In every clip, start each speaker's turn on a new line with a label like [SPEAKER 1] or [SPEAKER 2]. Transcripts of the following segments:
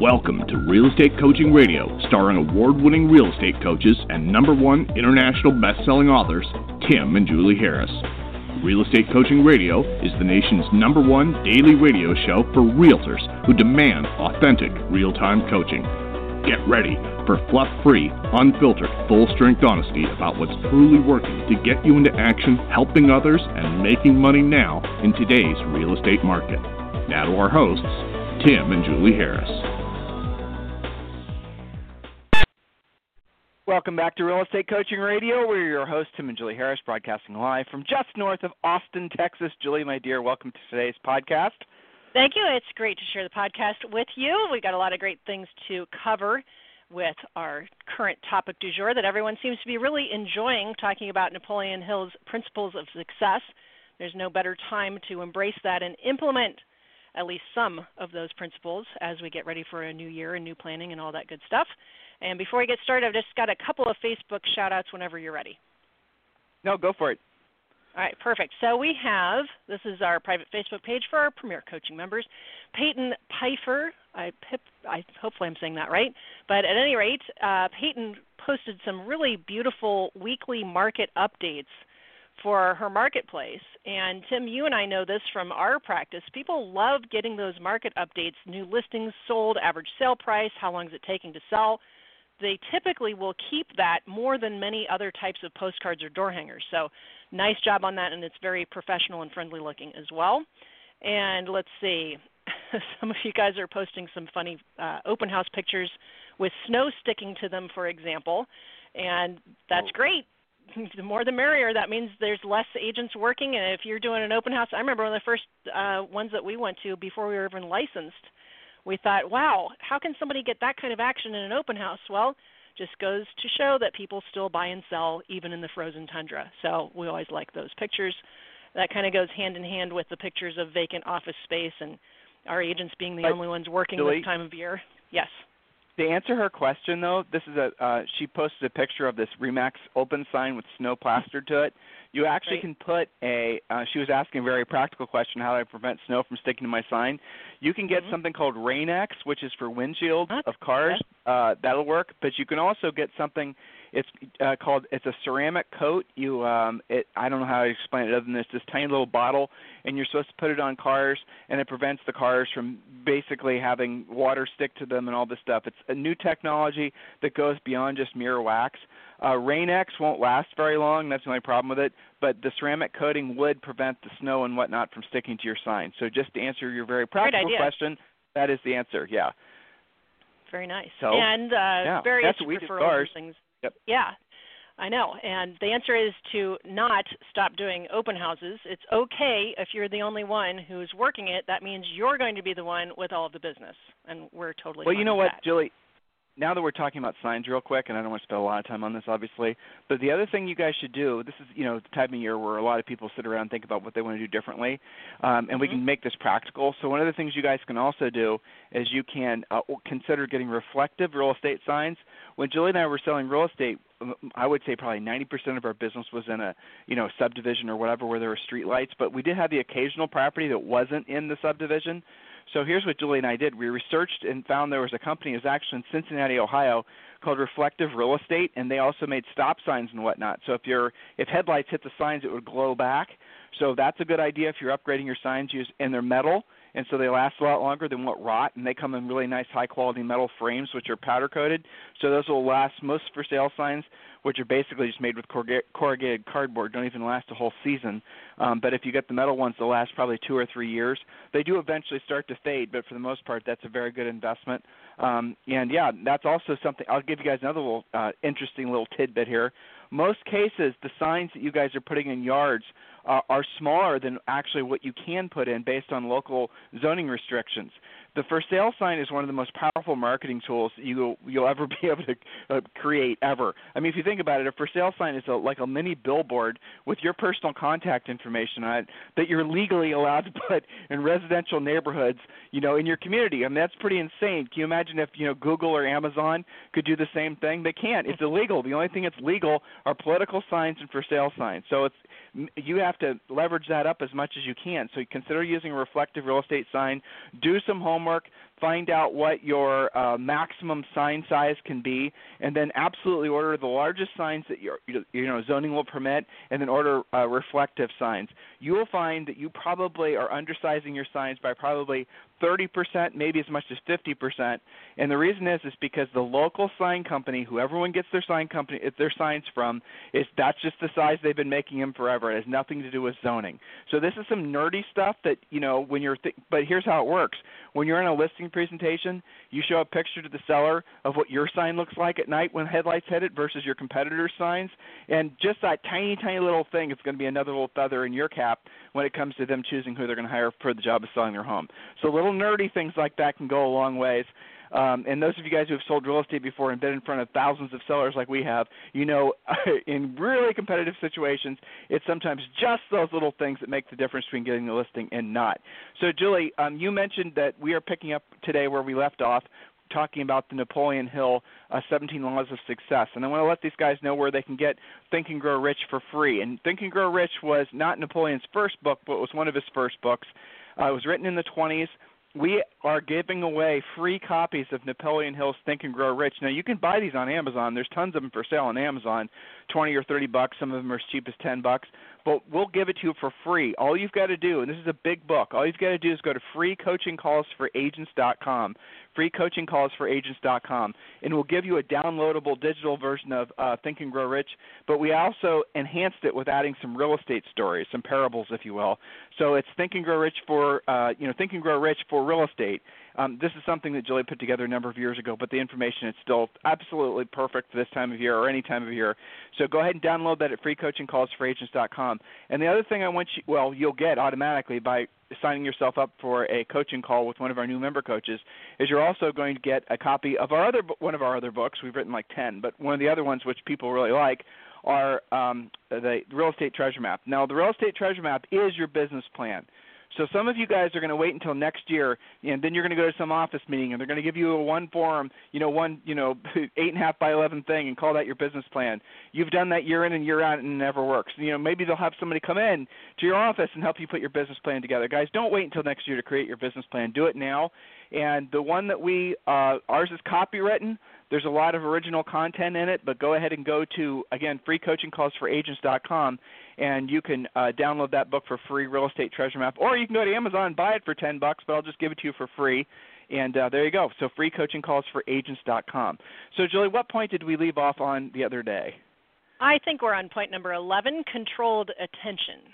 [SPEAKER 1] Welcome to Real Estate Coaching Radio, starring award winning real estate coaches and number one international best selling authors, Tim and Julie Harris. Real Estate Coaching Radio is the nation's number one daily radio show for realtors who demand authentic, real time coaching. Get ready for fluff free, unfiltered, full strength honesty about what's truly working to get you into action, helping others, and making money now in today's real estate market. Now to our hosts, Tim and Julie Harris.
[SPEAKER 2] Welcome back to Real Estate Coaching Radio. We're your hosts, Tim and Julie Harris, broadcasting live from just north of Austin, Texas. Julie, my dear, welcome to today's podcast.
[SPEAKER 3] Thank you. It's great to share the podcast with you. We've got a lot of great things to cover with our current topic du jour that everyone seems to be really enjoying talking about Napoleon Hill's principles of success. There's no better time to embrace that and implement at least some of those principles as we get ready for a new year and new planning and all that good stuff. And before we get started, I've just got a couple of Facebook shout outs whenever you're ready.
[SPEAKER 2] No, go for it.
[SPEAKER 3] All right, perfect. So we have this is our private Facebook page for our Premier Coaching members. Peyton Pfeiffer, I, I hopefully I'm saying that right, but at any rate, uh, Peyton posted some really beautiful weekly market updates for her marketplace. And Tim, you and I know this from our practice. People love getting those market updates, new listings sold, average sale price, how long is it taking to sell they typically will keep that more than many other types of postcards or door hangers. So, nice job on that, and it's very professional and friendly looking as well. And let's see, some of you guys are posting some funny uh, open house pictures with snow sticking to them, for example, and that's
[SPEAKER 2] Oh.
[SPEAKER 3] great. The more the merrier. That means there's less agents working, and if you're doing an open house, I remember one of the first uh, ones that we went to before we were even licensed we thought, wow, how can somebody get that kind of action in an open house? Well, just goes to show that people still buy and sell even in the frozen tundra. So we always like those pictures. That kind of goes hand in hand with the pictures of vacant office space and our agents being the
[SPEAKER 2] But,
[SPEAKER 3] only ones working
[SPEAKER 2] Julie-
[SPEAKER 3] this time of year. Yes.
[SPEAKER 2] To answer her question, though, this is a uh, she posted a picture of this Remax open sign with snow plastered to it. You actually can put a. Uh, she was asking a very practical question: How do I prevent snow from sticking to my sign? You can get
[SPEAKER 3] Mhm.
[SPEAKER 2] something called Rain-X, which is for windshields of cars. Uh, that'll work. But you can also get something. It's uh, called. It's a ceramic coat. You. Um, it. I don't know how to explain it other than it's this tiny little bottle, and you're supposed to put it on cars, and it prevents the cars from basically having water stick to them and all this stuff. It's a new technology that goes beyond just mirror wax. Uh, Rain-X won't last very long. That's the only problem with it. But the ceramic coating would prevent the snow and whatnot from sticking to your sign. So just to answer your very practical question, that is the answer. Yeah.
[SPEAKER 3] Very nice.
[SPEAKER 2] So,
[SPEAKER 3] and uh,
[SPEAKER 2] yeah,
[SPEAKER 3] various
[SPEAKER 2] that's what
[SPEAKER 3] referrals and things.
[SPEAKER 2] Yep.
[SPEAKER 3] Yeah, I know. And the answer is to not stop doing open houses. It's okay if you're the only one who's working it. That means you're going to be the one with all of the business, and we're totally.
[SPEAKER 2] Well, you know what,
[SPEAKER 3] that.
[SPEAKER 2] Julie? Now that we're talking about signs real quick, and I don't want to spend a lot of time on this, obviously, but the other thing you guys should do, this is, you know, the time of year where a lot of people sit around and think about what they want to do differently, um, and we
[SPEAKER 3] Mhm.
[SPEAKER 2] can make this practical. So one of the things you guys can also do is you can uh, consider getting reflective real estate signs. When Julie and I were selling real estate, I would say probably 90% of our business was in a, you know, subdivision or whatever where there were street lights, but we did have the occasional property that wasn't in the subdivision. So here's what Julie and I did. We researched and found there was a company, it was actually in Cincinnati, Ohio, called Reflective Real Estate, and they also made stop signs and whatnot. So if your if headlights hit the signs, it would glow back. So that's a good idea if you're upgrading your signs. Use and they're metal, and so they last a lot longer. They won't rot, and they come in really nice, high quality metal frames, which are powder coated. So those will last. Most for sale signs, which are basically just made with corrugated cardboard, don't even last a whole season. Um, but if you get the metal ones, they'll last probably two or three years. They do eventually start to fade, but for the most part, that's a very good investment. Um, and yeah, that's also something. I'll give you guys another little uh, interesting little tidbit here. Most cases, the signs that you guys are putting in yards uh, are smaller than actually what you can put in based on local zoning restrictions the for sale sign is one of the most powerful marketing tools you you'll ever be able to uh, create ever. I mean, if you think about it, a for sale sign is a, like a mini billboard with your personal contact information on it that you're legally allowed to put in residential neighborhoods, you know, in your community. I mean, that's pretty insane. Can you imagine if you know Google or Amazon could do the same thing? They can't. It's illegal. The only thing that's legal are political signs and for sale signs. So it's you have to leverage that up as much as you can. So consider using a reflective real estate sign. Do some homework find out what your uh, maximum sign size can be, and then absolutely order the largest signs that your you know zoning will permit, and then order uh, reflective signs. You will find that you probably are undersizing your signs by probably 30%, maybe as much as 50%. And the reason is is because the local sign company, who everyone gets their sign company their signs from, is that's just the size they've been making them forever. It has nothing to do with zoning. So this is some nerdy stuff that you know when you're. Th- but here's how it works: when you're in a listing presentation, you show a picture to the seller of what your sign looks like at night when headlights hit it versus your competitor's signs, and just that tiny, tiny little thing is going to be another little feather in your cap when it comes to them choosing who they're going to hire for the job of selling their home. So little nerdy things like that can go a long ways. Um, and those of you guys who have sold real estate before and been in front of thousands of sellers like we have, you know, in really competitive situations, it's sometimes just those little things that make the difference between getting the listing and not. So, Julie, um, you mentioned that we are picking up today where we left off talking about the Napoleon Hill uh, 17 Laws of Success. And I want to let these guys know where they can get Think and Grow Rich for free. And Think and Grow Rich was not Napoleon's first book, but it was one of his first books. Uh, it was written in the 20s. We are giving away free copies of Napoleon Hill's Think and Grow Rich. Now you can buy these on Amazon. There's tons of them for sale on Amazon, 20 or 30 bucks. Some of them are as cheap as 10 bucks but we'll give it to you for free. All you've got to do, and this is a big book, all you've got to do is go to freecoachingcallsforagents.com, freecoachingcallsforagents.com, and we'll give you a downloadable digital version of uh, Think and Grow Rich. But we also enhanced it with adding some real estate stories, some parables, if you will. So it's Think and Grow Rich for, uh, you know, Think and Grow Rich for real estate. Um, this is something that Julie put together a number of years ago, but the information is still absolutely perfect for this time of year or any time of year. So go ahead and download that at freecoachingcallsforagents.com. And the other thing I want you, well, you'll get automatically by signing yourself up for a coaching call with one of our new member coaches is you're also going to get a copy of our other one of our other books. We've written like 10, but one of the other ones which people really like are um, the real estate treasure map. Now, the real estate treasure map is your business plan. So some of you guys are going to wait until next year, and then you're going to go to some office meeting, and they're going to give you a one form, you know, one, you know, eight and a half by eleven thing, and call that your business plan. You've done that year in and year out, and it never works. You know, maybe they'll have somebody come in to your office and help you put your business plan together. Guys, don't wait until next year to create your business plan. Do it now. And the one that we, uh, ours is copywritten. There's a lot of original content in it, but go ahead and go to again freecoachingcallsforagents.com and you can uh, download that book for free, Real Estate Treasure Map, or you can go to Amazon and buy it for ten bucks. But I'll just give it to you for free. And uh, there you go. So freecoachingcallsforagents.com. So Julie, what point did we leave off on the other day?
[SPEAKER 3] I think we're on point number 11, controlled attention.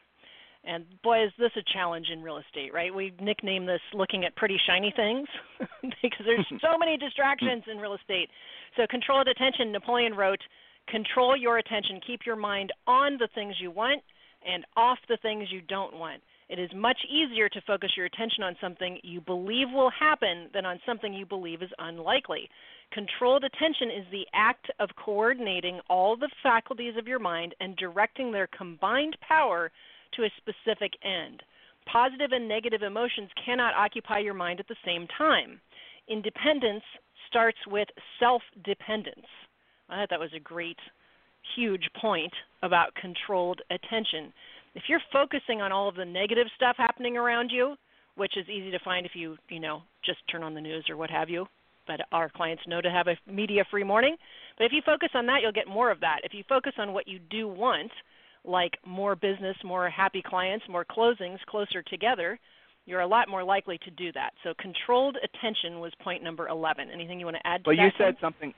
[SPEAKER 3] And boy, is this a challenge in real estate, right? We nickname this looking at pretty shiny things because there's so many distractions in real estate. So, controlled attention, Napoleon wrote, Control your attention. Keep your mind on the things you want and off the things you don't want. It is much easier to focus your attention on something you believe will happen than on something you believe is unlikely. Controlled attention is the act of coordinating all the faculties of your mind and directing their combined power to a specific end. Positive and negative emotions cannot occupy your mind at the same time. Independence starts with self dependence. I thought that was a great, huge point about controlled attention. If you're focusing on all of the negative stuff happening around you, which is easy to find if you, you know, just turn on the news or what have you, but our clients know to have a media free morning. But if you focus on that, you'll get more of that. If you focus on what you do want, like more business, more happy clients, more closings closer together, you're a lot more likely to do that. So controlled attention was point number 11. Anything you want to add to
[SPEAKER 2] well,
[SPEAKER 3] that?
[SPEAKER 2] Well, you said something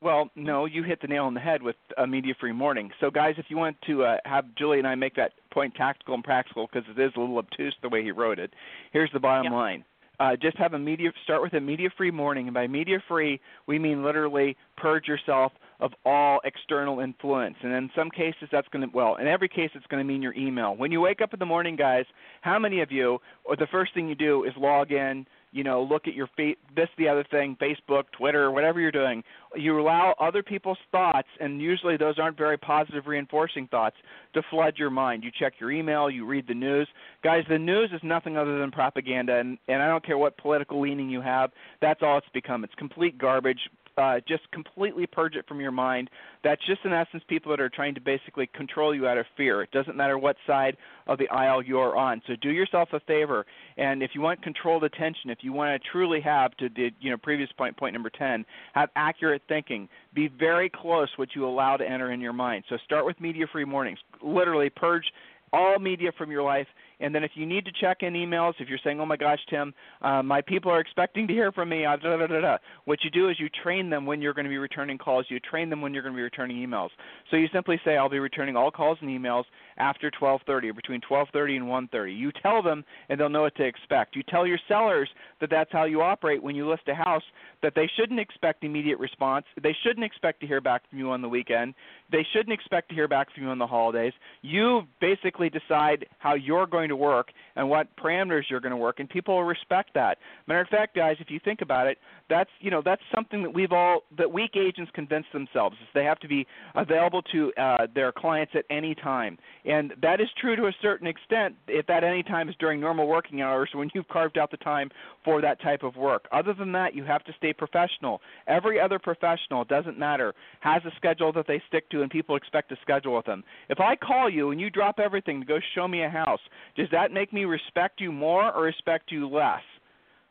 [SPEAKER 2] well, no, you hit the nail on the head with a media free morning. So, guys, if you want to uh, have Julie and I make that point tactical and practical because it is a little obtuse the way he wrote it, here's the bottom
[SPEAKER 3] yep.
[SPEAKER 2] line. Uh, just have a media start with a media free morning, and by media free we mean literally purge yourself of all external influence. And in some cases, that's going to, well, in every case, it's going to mean your email. When you wake up in the morning, guys, how many of you, or the first thing you do is log in, you know, look at your feet, this, the other thing, Facebook, Twitter, whatever you're doing. You allow other people's thoughts, and usually those aren't very positive, reinforcing thoughts, to flood your mind. You check your email, you read the news. Guys, the news is nothing other than propaganda, and, and I don't care what political leaning you have, that's all it's become. It's complete garbage uh, just completely purge it from your mind. That's just in essence people that are trying to basically control you out of fear. It doesn't matter what side of the aisle you're on. So do yourself a favor, and if you want controlled attention, if you want to truly have to the you know previous point, point number ten, have accurate thinking. Be very close what you allow to enter in your mind. So start with media-free mornings. Literally purge all media from your life and then if you need to check in emails, if you're saying, "Oh my gosh, Tim, uh, my people are expecting to hear from me," uh, da, da, da, da, what you do is you train them when you're going to be returning calls. You train them when you're going to be returning emails. So you simply say, "I'll be returning all calls and emails after 12:30 or between 12:30 and 1:30." You tell them, and they'll know what to expect. You tell your sellers that that's how you operate when you list a house. That they shouldn't expect immediate response. They shouldn't expect to hear back from you on the weekend. They shouldn't expect to hear back from you on the holidays. You basically decide how you're going to work and what parameters you're going to work, and people will respect that. Matter of fact, guys, if you think about it, that's you know that's something that we've all that weak agents convince themselves is they have to be available to uh, their clients at any time, and that is true to a certain extent. If that any time is during normal working hours, when you've carved out the time for that type of work. Other than that, you have to stay professional. Every other professional, doesn't matter, has a schedule that they stick to, and people expect to schedule with them. If I call you and you drop everything to go show me a house, does that make me respect you more or respect you less?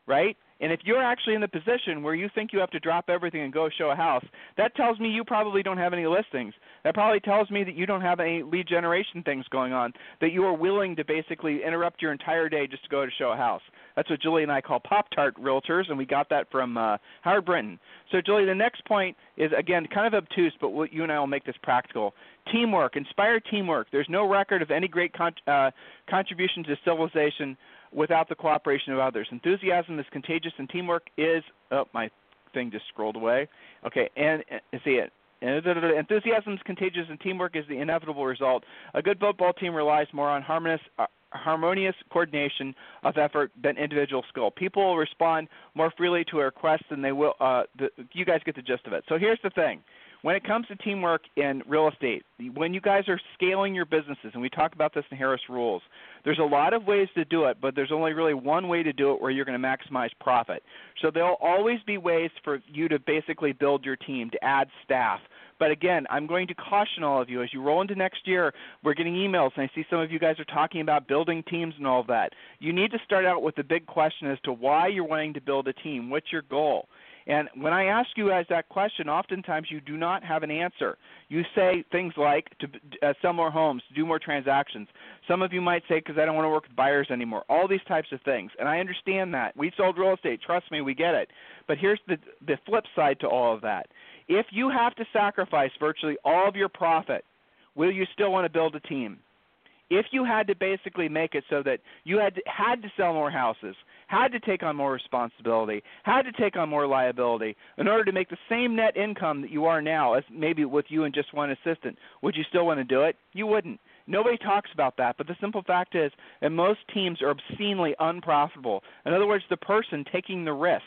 [SPEAKER 2] Right? And if you're actually in the position where you think you have to drop everything and go show a house, that tells me you probably don't have any listings. That probably tells me that you don't have any lead generation things going on, that you are willing to basically interrupt your entire day just to go to show a house. That's what Julie and I call Pop Tart realtors, and we got that from uh, Howard Brinton. So, Julie, the next point is, again, kind of obtuse, but you and I will make this practical. Teamwork, inspire teamwork. There's no record of any great con- uh, contribution to civilization without the cooperation of others. Enthusiasm is contagious, and teamwork is. Oh, my thing just scrolled away. Okay, and, and see it. Enthusiasm is contagious, and teamwork is the inevitable result. A good football team relies more on harmonious, uh, harmonious coordination of effort than individual skill. People will respond more freely to a request than they will. Uh, the, you guys get the gist of it. So here's the thing when it comes to teamwork in real estate, when you guys are scaling your businesses, and we talk about this in Harris Rules, there's a lot of ways to do it, but there's only really one way to do it where you're going to maximize profit. So there'll always be ways for you to basically build your team, to add staff. But again, I'm going to caution all of you as you roll into next year. We're getting emails, and I see some of you guys are talking about building teams and all of that. You need to start out with the big question as to why you're wanting to build a team. What's your goal? And when I ask you guys that question, oftentimes you do not have an answer. You say things like to uh, sell more homes, do more transactions. Some of you might say because I don't want to work with buyers anymore. All these types of things, and I understand that. We sold real estate. Trust me, we get it. But here's the the flip side to all of that. If you have to sacrifice virtually all of your profit, will you still want to build a team? If you had to basically make it so that you had to, had to sell more houses, had to take on more responsibility, had to take on more liability in order to make the same net income that you are now as maybe with you and just one assistant, would you still want to do it? You wouldn't. Nobody talks about that, but the simple fact is that most teams are obscenely unprofitable. In other words, the person taking the risk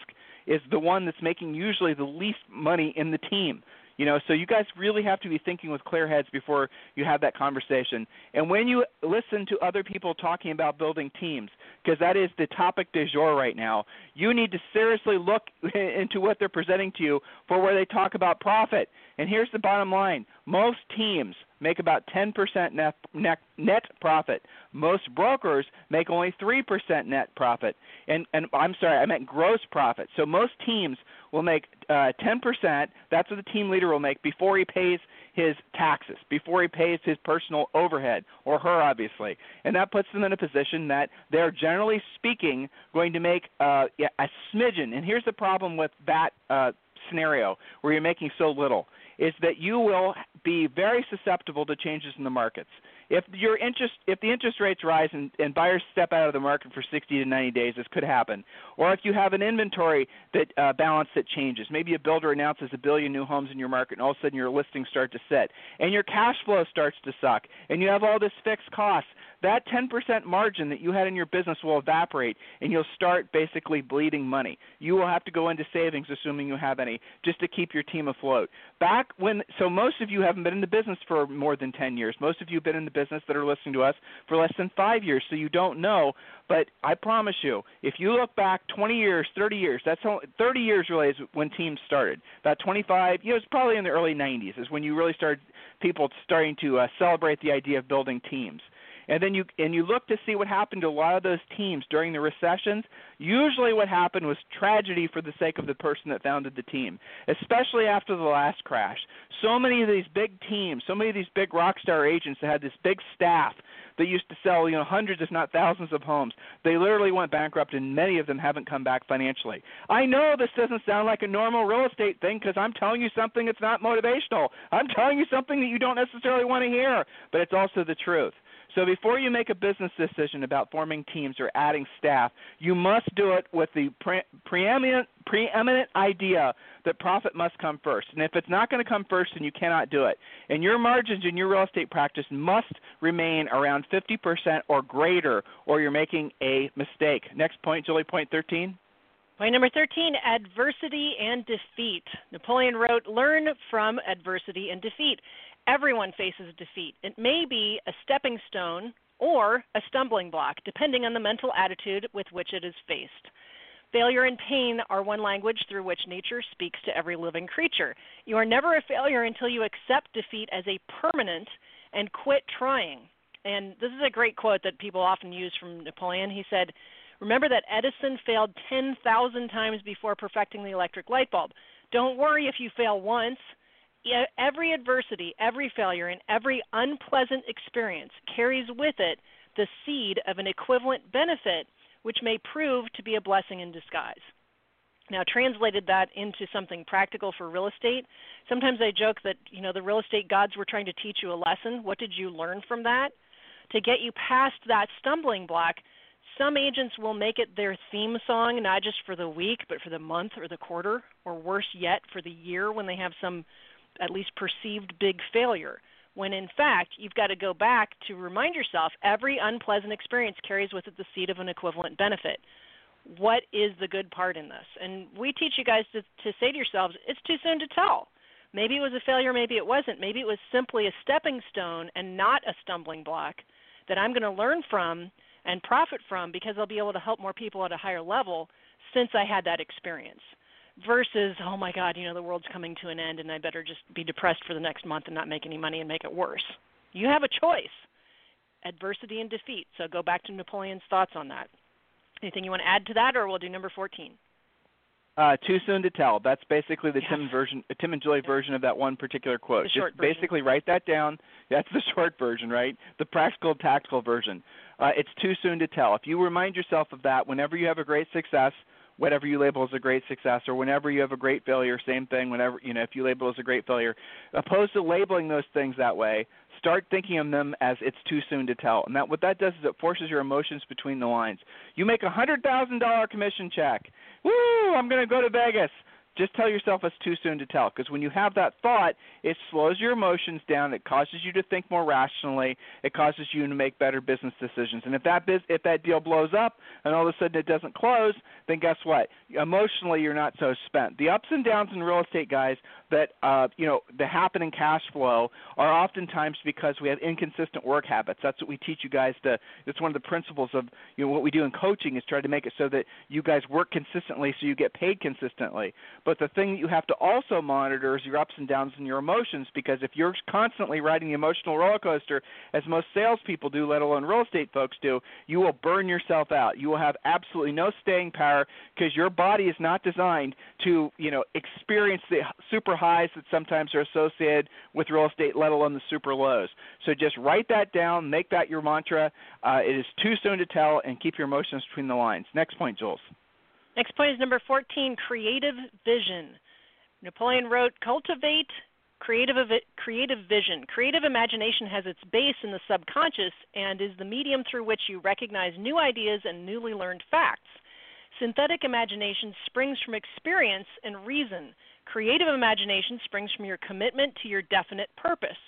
[SPEAKER 2] is the one that's making usually the least money in the team. You know, so you guys really have to be thinking with clear heads before you have that conversation. And when you listen to other people talking about building teams, because that is the topic du jour right now, you need to seriously look into what they're presenting to you for where they talk about profit. And here's the bottom line most teams make about 10% net, net, net profit. Most brokers make only 3% net profit. And, and I'm sorry, I meant gross profit. So most teams will make uh, 10%. That's what the team leader will make before he pays his taxes, before he pays his personal overhead, or her, obviously. And that puts them in a position that they're generally speaking going to make uh, a smidgen. And here's the problem with that uh, scenario where you're making so little is that you will be very susceptible to changes in the markets. If your interest if the interest rates rise and, and buyers step out of the market for 60 to 90 days, this could happen. Or if you have an inventory that uh, balance that changes, maybe a builder announces a billion new homes in your market, and all of a sudden your listings start to sit, and your cash flow starts to suck, and you have all this fixed costs that 10% margin that you had in your business will evaporate and you'll start basically bleeding money. You will have to go into savings, assuming you have any, just to keep your team afloat. Back when, so most of you haven't been in the business for more than 10 years. Most of you have been in the business that are listening to us for less than five years, so you don't know. But I promise you, if you look back 20 years, 30 years, that's only, 30 years really is when teams started. About 25, you know, it's probably in the early 90s is when you really started people starting to uh, celebrate the idea of building teams and then you and you look to see what happened to a lot of those teams during the recessions. Usually what happened was tragedy for the sake of the person that founded the team especially after the last crash. So many of these big teams so many of these big rock star agents that had this big staff that used to sell you know hundreds if not thousands of homes they literally went bankrupt and many of them haven't come back financially. I know this doesn't sound like a normal real estate thing because i'm telling you something that's not motivational. I'm telling you something that you don't necessarily want to hear but it's also the truth so before you make a business decision about forming teams or adding staff, you must do it with the pre- preeminent preeminent idea that profit must come first. And if it's not going to come first, then you cannot do it. And your margins in your real estate practice must remain around 50% or greater, or you're making a mistake. Next point, Julie, point 13.
[SPEAKER 3] Point number 13 adversity and defeat. Napoleon wrote, Learn from adversity and defeat. Everyone faces defeat. It may be a stepping stone or a stumbling block, depending on the mental attitude with which it is faced. Failure and pain are one language through which nature speaks to every living creature. You are never a failure until you accept defeat as a permanent and quit trying. And this is a great quote that people often use from Napoleon. He said, Remember that Edison failed 10,000 times before perfecting the electric light bulb. Don't worry if you fail once every adversity, every failure, and every unpleasant experience carries with it the seed of an equivalent benefit, which may prove to be a blessing in disguise. Now, translated that into something practical for real estate, sometimes I joke that you know the real estate gods were trying to teach you a lesson. What did you learn from that? To get you past that stumbling block, some agents will make it their theme song, not just for the week, but for the month or the quarter, or worse yet, for the year when they have some at least perceived big failure when in fact you've got to go back to remind yourself every unpleasant experience carries with it the seed of an equivalent benefit. What is the good part in this? And we teach you guys to, to say to yourselves, it's too soon to tell. Maybe it was a failure, maybe it wasn't. Maybe it was simply a stepping stone and not a stumbling block that I'm going to learn from and profit from because I'll be able to help more people at a higher level since I had that experience versus oh my god you know the world's coming to an end and i better just be depressed for the next month and not make any money and make it worse you have a choice adversity and defeat so go back to napoleon's thoughts on that anything you want to add to that or we'll do number 14
[SPEAKER 2] uh, too soon to tell. That's basically the yes. Tim version, uh, Tim and Julie version of that one particular quote.
[SPEAKER 3] The
[SPEAKER 2] Just basically write that down. That's the short version, right? The practical, tactical version. Uh, it's too soon to tell. If you remind yourself of that whenever you have a great success, whatever you label as a great success or whenever you have a great failure same thing whenever you know if you label as a great failure. Opposed to labeling those things that way start thinking of them as it's too soon to tell. And that what that does is it forces your emotions between the lines. You make a hundred thousand dollar commission check. Woo i'm going to go to vegas just tell yourself it's too soon to tell because when you have that thought it slows your emotions down it causes you to think more rationally it causes you to make better business decisions. And if that biz- if that deal blows up and all of a sudden it doesn't close then guess what? Emotionally you're not so spent. The ups and downs in real estate guys that uh you know the happen in cash flow are oftentimes because we have inconsistent work habits. That's what we teach you guys to it's one of the principles of you know what we do in coaching is try to make it so that you guys work consistently so you get paid consistently but the thing that you have to also monitor is your ups and downs and your emotions because if you're constantly riding the emotional roller coaster, as most salespeople do, let alone real estate folks do, you will burn yourself out. You will have absolutely no staying power because your body is not designed to, you know, experience the super highs that sometimes are associated with real estate, let alone the super lows. So just write that down, make that your mantra. Uh, it is too soon to tell, and keep your emotions between the lines. Next point, Jules.
[SPEAKER 3] Next point is number 14 creative vision. Napoleon wrote, cultivate creative creative vision. Creative imagination has its base in the subconscious and is the medium through which you recognize new ideas and newly learned facts. Synthetic imagination springs from experience and reason. Creative imagination springs from your commitment to your definite purpose.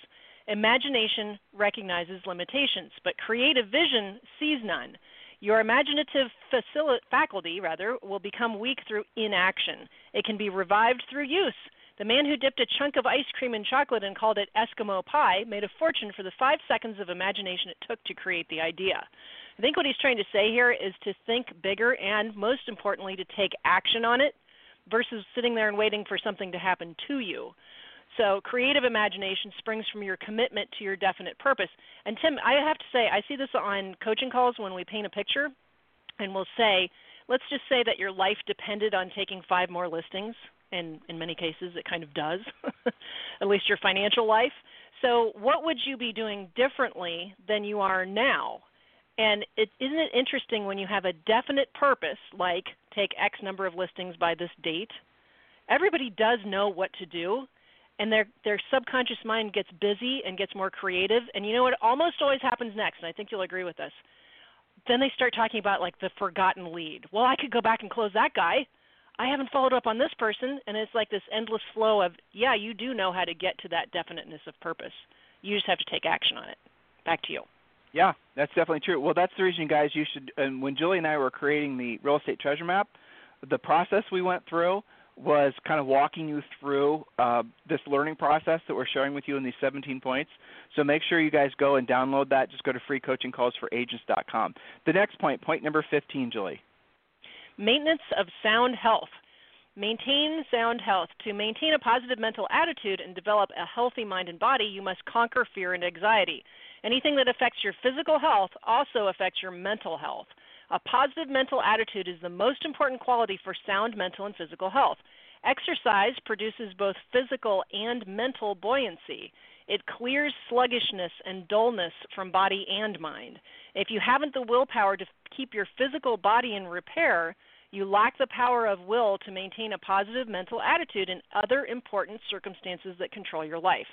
[SPEAKER 3] Imagination recognizes limitations, but creative vision sees none. Your imaginative facil- faculty, rather, will become weak through inaction. It can be revived through use. The man who dipped a chunk of ice cream in chocolate and called it Eskimo pie made a fortune for the five seconds of imagination it took to create the idea. I think what he's trying to say here is to think bigger and, most importantly, to take action on it versus sitting there and waiting for something to happen to you. So, creative imagination springs from your commitment to your definite purpose. And, Tim, I have to say, I see this on coaching calls when we paint a picture and we'll say, let's just say that your life depended on taking five more listings. And in many cases, it kind of does, at least your financial life. So, what would you be doing differently than you are now? And it isn't it interesting when you have a definite purpose, like take X number of listings by this date. Everybody does know what to do, and their their subconscious mind gets busy and gets more creative. And you know what almost always happens next, and I think you'll agree with this. Then they start talking about like the forgotten lead. Well, I could go back and close that guy. I haven't followed up on this person, and it's like this endless flow of yeah, you do know how to get to that definiteness of purpose. You just have to take action on it. Back to you.
[SPEAKER 2] Yeah, that's definitely true. Well, that's the reason, guys. You should. And when Julie and I were creating the real estate treasure map, the process we went through was kind of walking you through uh, this learning process that we're sharing with you in these 17 points. So make sure you guys go and download that. Just go to freecoachingcallsforagents.com. The next point, point number 15, Julie.
[SPEAKER 3] Maintenance of sound health. Maintain sound health. To maintain a positive mental attitude and develop a healthy mind and body, you must conquer fear and anxiety. Anything that affects your physical health also affects your mental health. A positive mental attitude is the most important quality for sound mental and physical health. Exercise produces both physical and mental buoyancy. It clears sluggishness and dullness from body and mind. If you haven't the willpower to keep your physical body in repair, you lack the power of will to maintain a positive mental attitude in other important circumstances that control your life.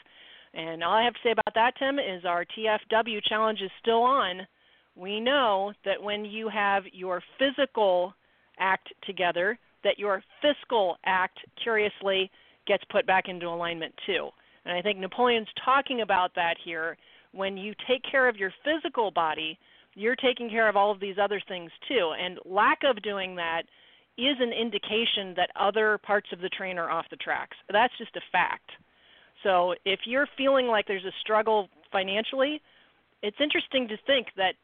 [SPEAKER 3] And all I have to say about that, Tim, is our TFW challenge is still on. We know that when you have your physical act together, that your fiscal act, curiously, gets put back into alignment too. And I think Napoleon's talking about that here. When you take care of your physical body, you're taking care of all of these other things too. And lack of doing that is an indication that other parts of the train are off the tracks. That's just a fact. So if you're feeling like there's a struggle financially, it's interesting to think that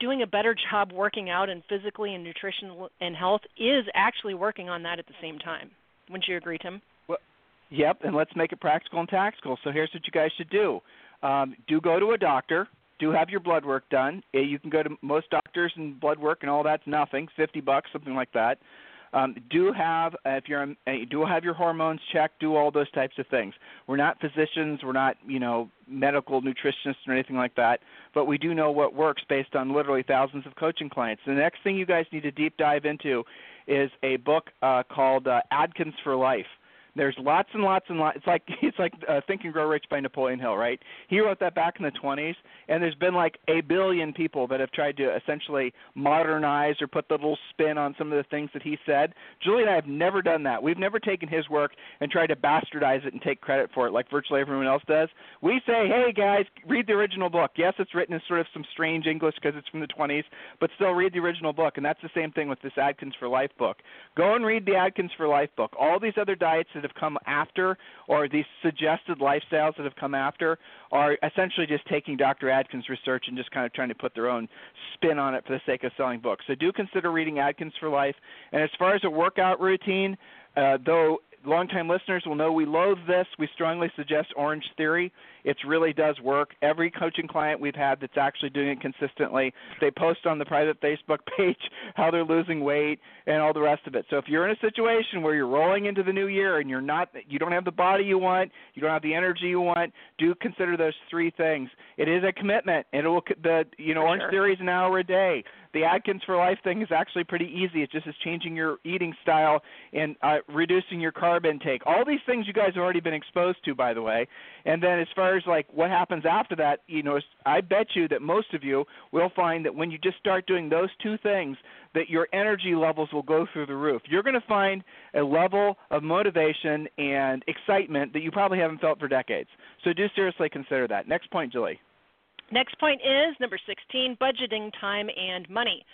[SPEAKER 3] doing a better job working out and physically and nutrition and health is actually working on that at the same time. Wouldn't you agree, Tim?
[SPEAKER 2] Well, yep, and let's make it practical and tactical. So here's what you guys should do. Um, do go to a doctor. Do have your blood work done. Eh, you can go to most doctors and blood work and all that's nothing, 50 bucks, something like that. Um, do have uh, if you're uh, do have your hormones checked, do all those types of things. We're not physicians, we're not you know medical nutritionists or anything like that, but we do know what works based on literally thousands of coaching clients. The next thing you guys need to deep dive into is a book uh, called uh, Atkins for Life. There's lots and lots and lots. It's like it's like uh, Think and Grow Rich by Napoleon Hill, right? He wrote that back in the 20s, and there's been like a billion people that have tried to essentially modernize or put the little spin on some of the things that he said. Julie and I have never done that. We've never taken his work and tried to bastardize it and take credit for it like virtually everyone else does. We say, hey guys, read the original book. Yes, it's written in sort of some strange English because it's from the 20s, but still read the original book. And that's the same thing with this Atkins for Life book. Go and read the Atkins for Life book. All these other diets that have come after, or these suggested lifestyles that have come after, are essentially just taking Dr. Atkins' research and just kind of trying to put their own spin on it for the sake of selling books. So do consider reading Atkins for Life. And as far as a workout routine, uh, though longtime listeners will know we loathe this. We strongly suggest Orange Theory. It really does work. Every coaching client we've had that's actually doing it consistently, they post on the private Facebook page how they're losing weight and all the rest of it. So if you're in a situation where you're rolling into the new year and you're not you don't have the body you want, you don't have the energy you want, do consider those three things. It is a commitment. And it will the you know
[SPEAKER 3] For
[SPEAKER 2] Orange
[SPEAKER 3] sure.
[SPEAKER 2] Theory is an hour a day. The Atkins for Life thing is actually pretty easy. It just is changing your eating style and uh, reducing your carb intake. All these things you guys have already been exposed to, by the way. And then as far as like what happens after that, you know, I bet you that most of you will find that when you just start doing those two things, that your energy levels will go through the roof. You're going to find a level of motivation and excitement that you probably haven't felt for decades. So do seriously consider that. Next point, Julie.
[SPEAKER 3] Next point is number 16 budgeting time and money.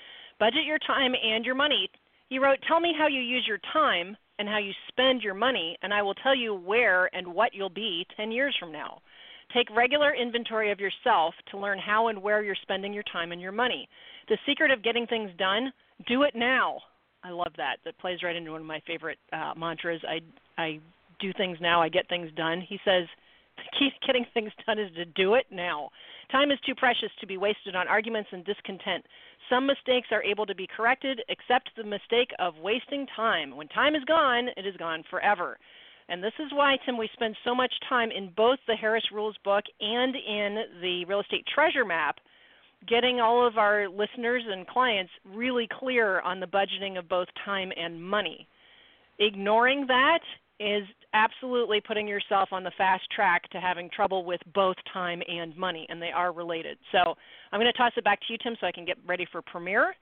[SPEAKER 3] Budget your time and your money. He wrote, Tell me how you use your time and how you spend your money, and I will tell you where and what you'll be 10 years from now. Take regular inventory of yourself to learn how and where you're spending your time and your money. The secret of getting things done do it now. I love that. That plays right into one of my favorite uh, mantras. I I do things now. I get things done. He says, the key to getting things done is to do it now. Time is too precious to be wasted on arguments and discontent. Some mistakes are able to be corrected, except the mistake of wasting time. When time is gone, it is gone forever. And this is why, Tim, we spend so much time in both the Harris Rules book and in the Real Estate Treasure Map getting all of our listeners and clients really clear on the budgeting of both time and money. Ignoring that is absolutely putting yourself on the fast track to having trouble with both time and money, and they are related. So I'm going to toss it back to you, Tim, so I can get ready for premiere,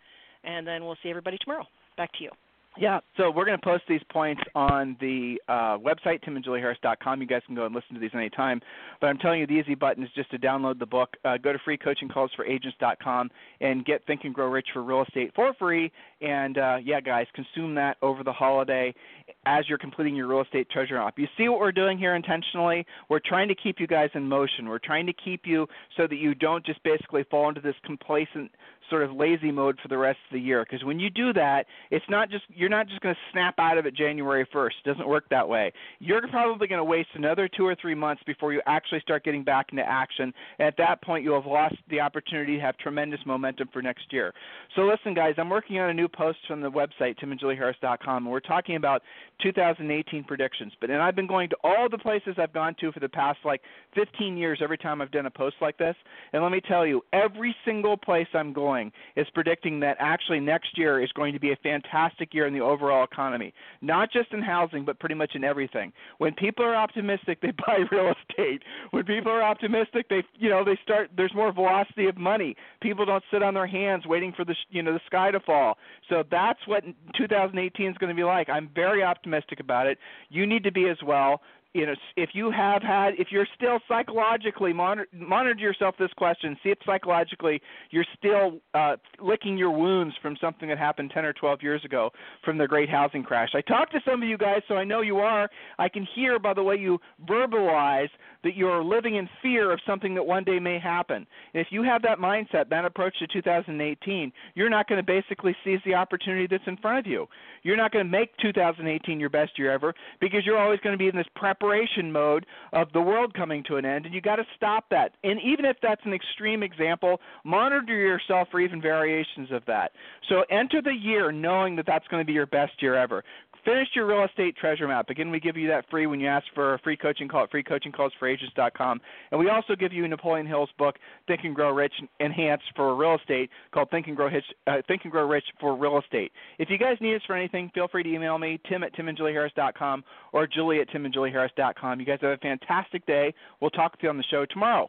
[SPEAKER 3] and then we'll see everybody tomorrow. Back to you.
[SPEAKER 2] Yeah, so we're going to post these points on the uh, website, timandjulieharris.com. You guys can go and listen to these anytime. But I'm telling you, the easy button is just to download the book. Uh, go to freecoachingcallsforagents.com and get Think and Grow Rich for Real Estate for free. And uh, yeah, guys, consume that over the holiday as you're completing your real estate treasure map. You see what we're doing here intentionally? We're trying to keep you guys in motion. We're trying to keep you so that you don't just basically fall into this complacent sort of lazy mode for the rest of the year because when you do that it's not just you're not just going to snap out of it January 1st it doesn't work that way. You're probably going to waste another 2 or 3 months before you actually start getting back into action. And at that point you'll have lost the opportunity to have tremendous momentum for next year. So listen guys I'm working on a new post from the website timandjulieharris.com and we're talking about 2018 predictions. But and I've been going to all the places I've gone to for the past like 15 years every time I've done a post like this. And let me tell you every single place I'm going is predicting that actually next year is going to be a fantastic year in the overall economy, not just in housing, but pretty much in everything. When people are optimistic, they buy real estate. When people are optimistic, they you know they start. There's more velocity of money. People don't sit on their hands waiting for the you know the sky to fall. So that's what 2018 is going to be like. I'm very optimistic about it. You need to be as well you know, if you have had, if you're still psychologically monitor, monitor yourself this question, see if psychologically you're still uh, licking your wounds from something that happened 10 or 12 years ago from the great housing crash. I talked to some of you guys, so I know you are. I can hear by the way you verbalize that you're living in fear of something that one day may happen. And if you have that mindset, that approach to 2018, you're not going to basically seize the opportunity that's in front of you. You're not going to make 2018 your best year ever because you're always going to be in this preparation mode of the world coming to an end, and you got to stop that. And even if that's an extreme example, monitor yourself for even variations of that. So enter the year knowing that that's going to be your best year ever. Finish your real estate treasure map. Again, we give you that free when you ask for a free coaching call at freecoachingcallsforagents.com. And we also give you Napoleon Hill's book, Think and Grow Rich Enhanced for Real Estate, called Think and Grow, uh, Think and Grow Rich for Real Estate. If you guys need us for anything, feel free to email me, tim at timandjulieharris.com or julie at timandjulieharris.com. You guys have a fantastic day. We'll talk with you on the show tomorrow.